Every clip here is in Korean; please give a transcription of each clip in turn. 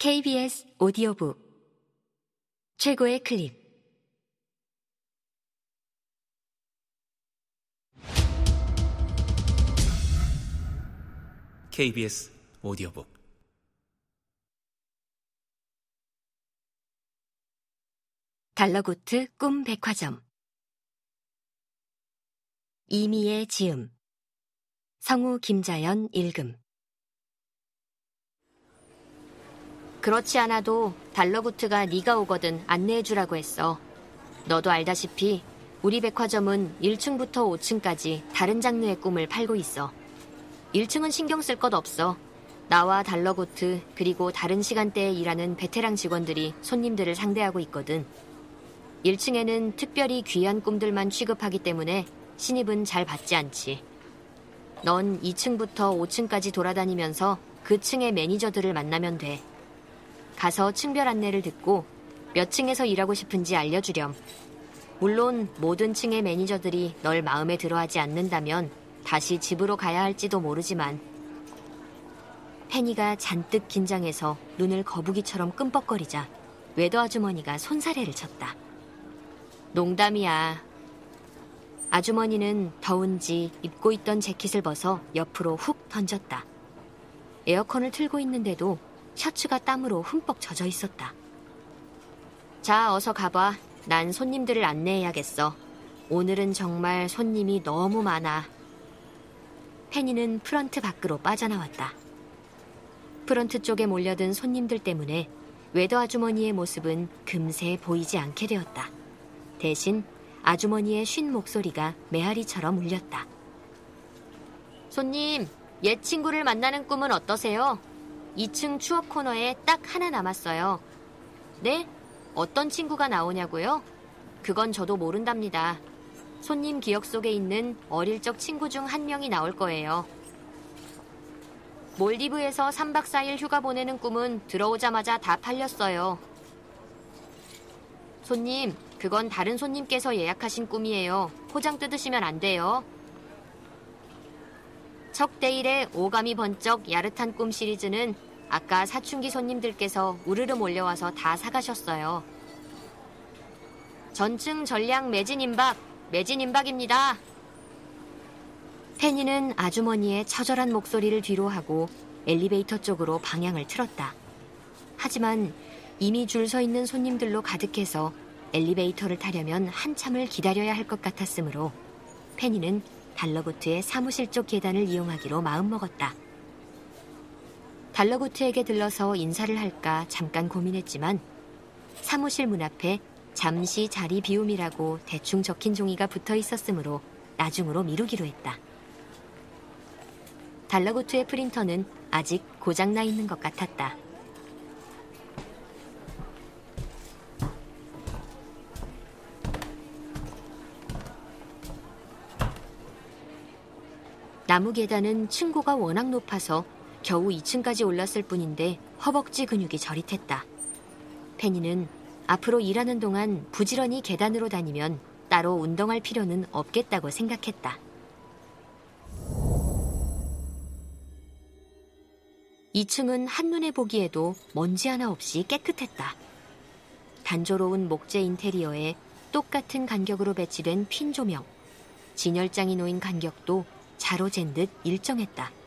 KBS 오디오북. 최고의 클립. KBS 오디오북. 달러고트 꿈 백화점. 이미의 지음. 성우 김자연 읽음 그렇지 않아도 달러구트가 네가 오거든 안내해주라고 했어. 너도 알다시피 우리 백화점은 1층부터 5층까지 다른 장르의 꿈을 팔고 있어. 1층은 신경 쓸 것 없어. 나와 달러구트 그리고 다른 시간대에 일하는 베테랑 직원들이 손님들을 상대하고 있거든. 1층에는 특별히 귀한 꿈들만 취급하기 때문에 신입은 잘 받지 않지. 넌 2층부터 5층까지 돌아다니면서 그 층의 매니저들을 만나면 돼. 가서 층별 안내를 듣고 몇 층에서 일하고 싶은지 알려주렴. 물론 모든 층의 매니저들이 널 마음에 들어 하지 않는다면 다시 집으로 가야 할지도 모르지만 페니가 잔뜩 긴장해서 눈을 거북이처럼 끔뻑거리자 외도 아주머니가 손사래를 쳤다. 농담이야. 아주머니는 더운지 입고 있던 재킷을 벗어 옆으로 훅 던졌다. 에어컨을 틀고 있는데도 셔츠가 땀으로 흠뻑 젖어 있었다. 자, 어서 가봐. 난 손님들을 안내해야겠어. 오늘은 정말 손님이 너무 많아. 페니는 프런트 밖으로 빠져나왔다. 프런트 쪽에 몰려든 손님들 때문에 외도 아주머니의 모습은 금세 보이지 않게 되었다. 대신 아주머니의 쉰 목소리가 메아리처럼 울렸다. 손님, 옛 친구를 만나는 꿈은 어떠세요? 2층 추억 코너에 딱 하나 남았어요. 네? 어떤 친구가 나오냐고요? 그건 저도 모른답니다. 손님 기억 속에 있는 어릴 적 친구 중 한 명이 나올 거예요. 몰디브에서 3박 4일 휴가 보내는 꿈은 들어오자마자 다 팔렸어요. 손님, 그건 다른 손님께서 예약하신 꿈이에요. 포장 뜯으시면 안 돼요. 척데일의 오감이 번쩍 야릇한 꿈 시리즈는 아까 사춘기 손님들께서 우르르 몰려와서 다 사가셨어요. 전층 전량 매진 임박, 매진 임박입니다. 페니는 아주머니의 처절한 목소리를 뒤로 하고 엘리베이터 쪽으로 방향을 틀었다. 하지만 이미 줄 서 있는 손님들로 가득해서 엘리베이터를 타려면 한참을 기다려야 할 것 같았으므로 페니는 달러고트의 사무실 쪽 계단을 이용하기로 마음먹었다. 달러구트에게 들러서 인사를 할까 잠깐 고민했지만 사무실 문 앞에 잠시 자리 비움이라고 대충 적힌 종이가 붙어 있었으므로 나중으로 미루기로 했다. 달러구트의 프린터는 아직 고장나 있는 것 같았다. 나무 계단은 층고가 워낙 높아서 겨우 2층까지 올랐을 뿐인데 허벅지 근육이 저릿했다. 페니는 앞으로 일하는 동안 부지런히 계단으로 다니면 따로 운동할 필요는 없겠다고 생각했다. 2층은 한눈에 보기에도 먼지 하나 없이 깨끗했다. 단조로운 목재 인테리어에 똑같은 간격으로 배치된 핀 조명, 진열장이 놓인 간격도 자로 잰 듯 일정했다.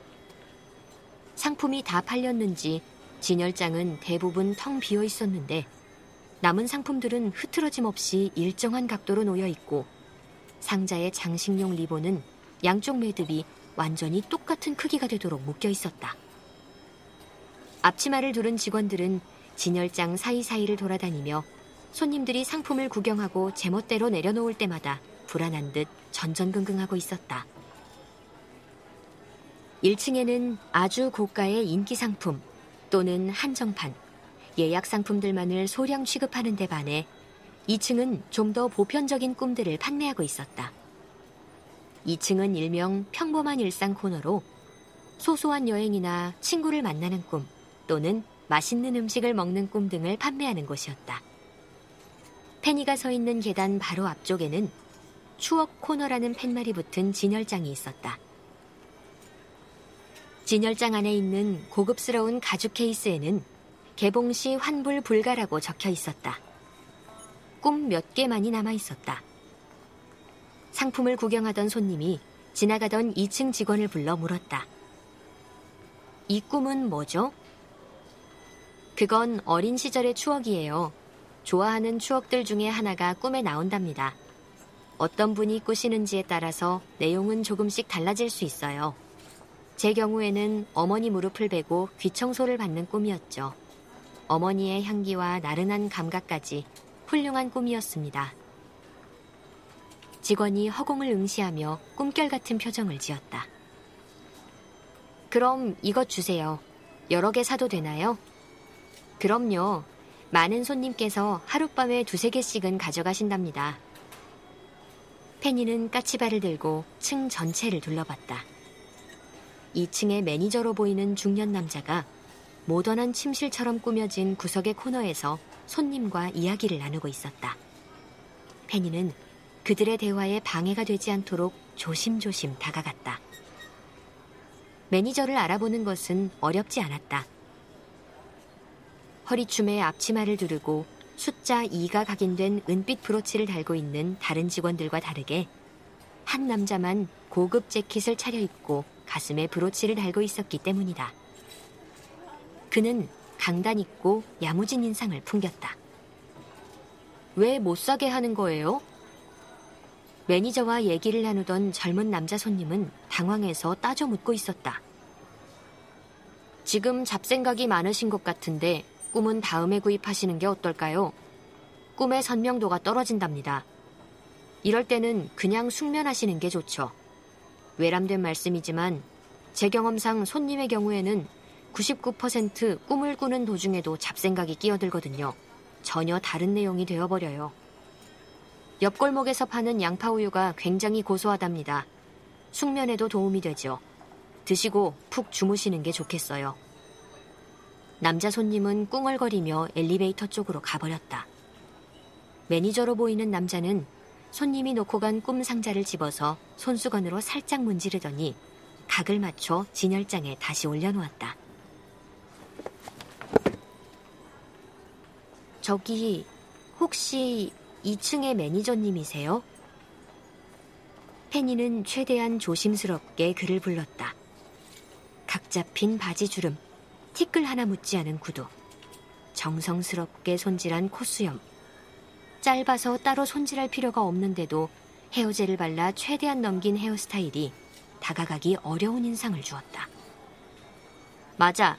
상품이 다 팔렸는지 진열장은 대부분 텅 비어 있었는데 남은 상품들은 흐트러짐 없이 일정한 각도로 놓여 있고 상자의 장식용 리본은 양쪽 매듭이 완전히 똑같은 크기가 되도록 묶여 있었다. 앞치마를 두른 직원들은 진열장 사이사이를 돌아다니며 손님들이 상품을 구경하고 제멋대로 내려놓을 때마다 불안한 듯 전전긍긍하고 있었다. 1층에는 아주 고가의 인기 상품 또는 한정판, 예약 상품들만을 소량 취급하는 데 반해 2층은 좀 더 보편적인 꿈들을 판매하고 있었다. 2층은 일명 평범한 일상 코너로 소소한 여행이나 친구를 만나는 꿈 또는 맛있는 음식을 먹는 꿈 등을 판매하는 곳이었다. 페니가 서 있는 계단 바로 앞쪽에는 추억 코너라는 팻말이 붙은 진열장이 있었다. 진열장 안에 있는 고급스러운 가죽 케이스에는 개봉 시 환불 불가라고 적혀 있었다. 꿈 몇 개만이 남아 있었다. 상품을 구경하던 손님이 지나가던 2층 직원을 불러 물었다. 이 꿈은 뭐죠? 그건 어린 시절의 추억이에요. 좋아하는 추억들 중에 하나가 꿈에 나온답니다. 어떤 분이 꾸시는지에 따라서 내용은 조금씩 달라질 수 있어요. 제 경우에는 어머니 무릎을 베고 귀 청소를 받는 꿈이었죠. 어머니의 향기와 나른한 감각까지 훌륭한 꿈이었습니다. 직원이 허공을 응시하며 꿈결 같은 표정을 지었다. 그럼 이것 주세요. 여러 개 사도 되나요? 그럼요. 많은 손님께서 하룻밤에 두세 개씩은 가져가신답니다. 페니는 까치발을 들고 층 전체를 둘러봤다. 2층의 매니저로 보이는 중년 남자가 모던한 침실처럼 꾸며진 구석의 코너에서 손님과 이야기를 나누고 있었다. 페니는 그들의 대화에 방해가 되지 않도록 조심조심 다가갔다. 매니저를 알아보는 것은 어렵지 않았다. 허리춤에 앞치마를 두르고 숫자 2가 각인된 은빛 브로치를 달고 있는 다른 직원들과 다르게 한 남자만 고급 재킷을 차려입고 가슴에 브로치를 달고 있었기 때문이다. 그는 강단 있고 야무진 인상을 풍겼다. 왜 못 사게 하는 거예요? 매니저와 얘기를 나누던 젊은 남자 손님은 당황해서 따져 묻고 있었다. 지금 잡생각이 많으신 것 같은데 꿈은 다음에 구입하시는 게 어떨까요? 꿈의 선명도가 떨어진답니다. 이럴 때는 그냥 숙면하시는 게 좋죠. 외람된 말씀이지만 제 경험상 손님의 경우에는 99% 꿈을 꾸는 도중에도 잡생각이 끼어들거든요. 전혀 다른 내용이 되어버려요. 옆골목에서 파는 양파우유가 굉장히 고소하답니다. 숙면에도 도움이 되죠. 드시고 푹 주무시는 게 좋겠어요. 남자 손님은 꿍얼거리며 엘리베이터 쪽으로 가버렸다. 매니저로 보이는 남자는 손님이 놓고 간 꿈 상자를 집어서 손수건으로 살짝 문지르더니 각을 맞춰 진열장에 다시 올려놓았다. 저기 혹시 2층의 매니저님이세요? 페니는 최대한 조심스럽게 그를 불렀다. 각 잡힌 바지 주름, 티끌 하나 묻지 않은 구두, 정성스럽게 손질한 코수염. 짧아서 따로 손질할 필요가 없는데도 헤어젤을 발라 최대한 넘긴 헤어스타일이 다가가기 어려운 인상을 주었다. 맞아.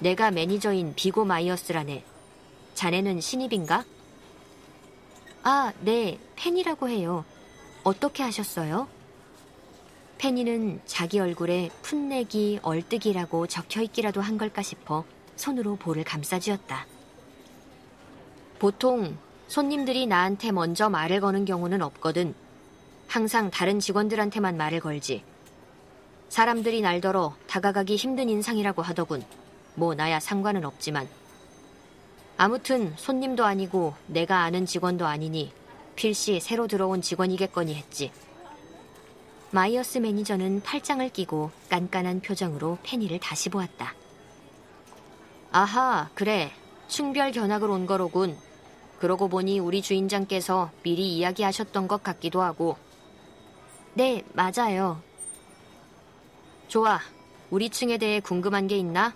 내가 매니저인 비고 마이어스라네. 자네는 신입인가? 아, 네. 팬이라고 해요. 어떻게 하셨어요? 페니는 자기 얼굴에 풋내기, 얼뜨기라고 적혀 있기라도 한 걸까 싶어 손으로 볼을 감싸 쥐었다. 보통 손님들이 나한테 먼저 말을 거는 경우는 없거든. 항상 다른 직원들한테만 말을 걸지. 사람들이 날더러 다가가기 힘든 인상이라고 하더군. 뭐 나야 상관은 없지만. 아무튼 손님도 아니고 내가 아는 직원도 아니니 필시 새로 들어온 직원이겠거니 했지. 마이어스 매니저는 팔짱을 끼고 깐깐한 표정으로 페니를 다시 보았다. 아하, 그래. 층별 견학을 온 거로군. 그러고 보니 우리 주인장께서 미리 이야기하셨던 것 같기도 하고. 네, 맞아요. 좋아. 우리 층에 대해 궁금한 게 있나?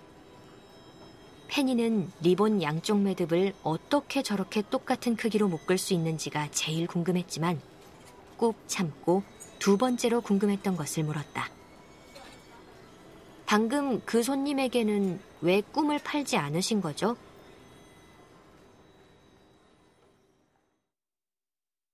페니는 리본 양쪽 매듭을 어떻게 저렇게 똑같은 크기로 묶을 수 있는지가 제일 궁금했지만 꾹 참고 두 번째로 궁금했던 것을 물었다. 방금 그 손님에게는 왜 꿈을 팔지 않으신 거죠?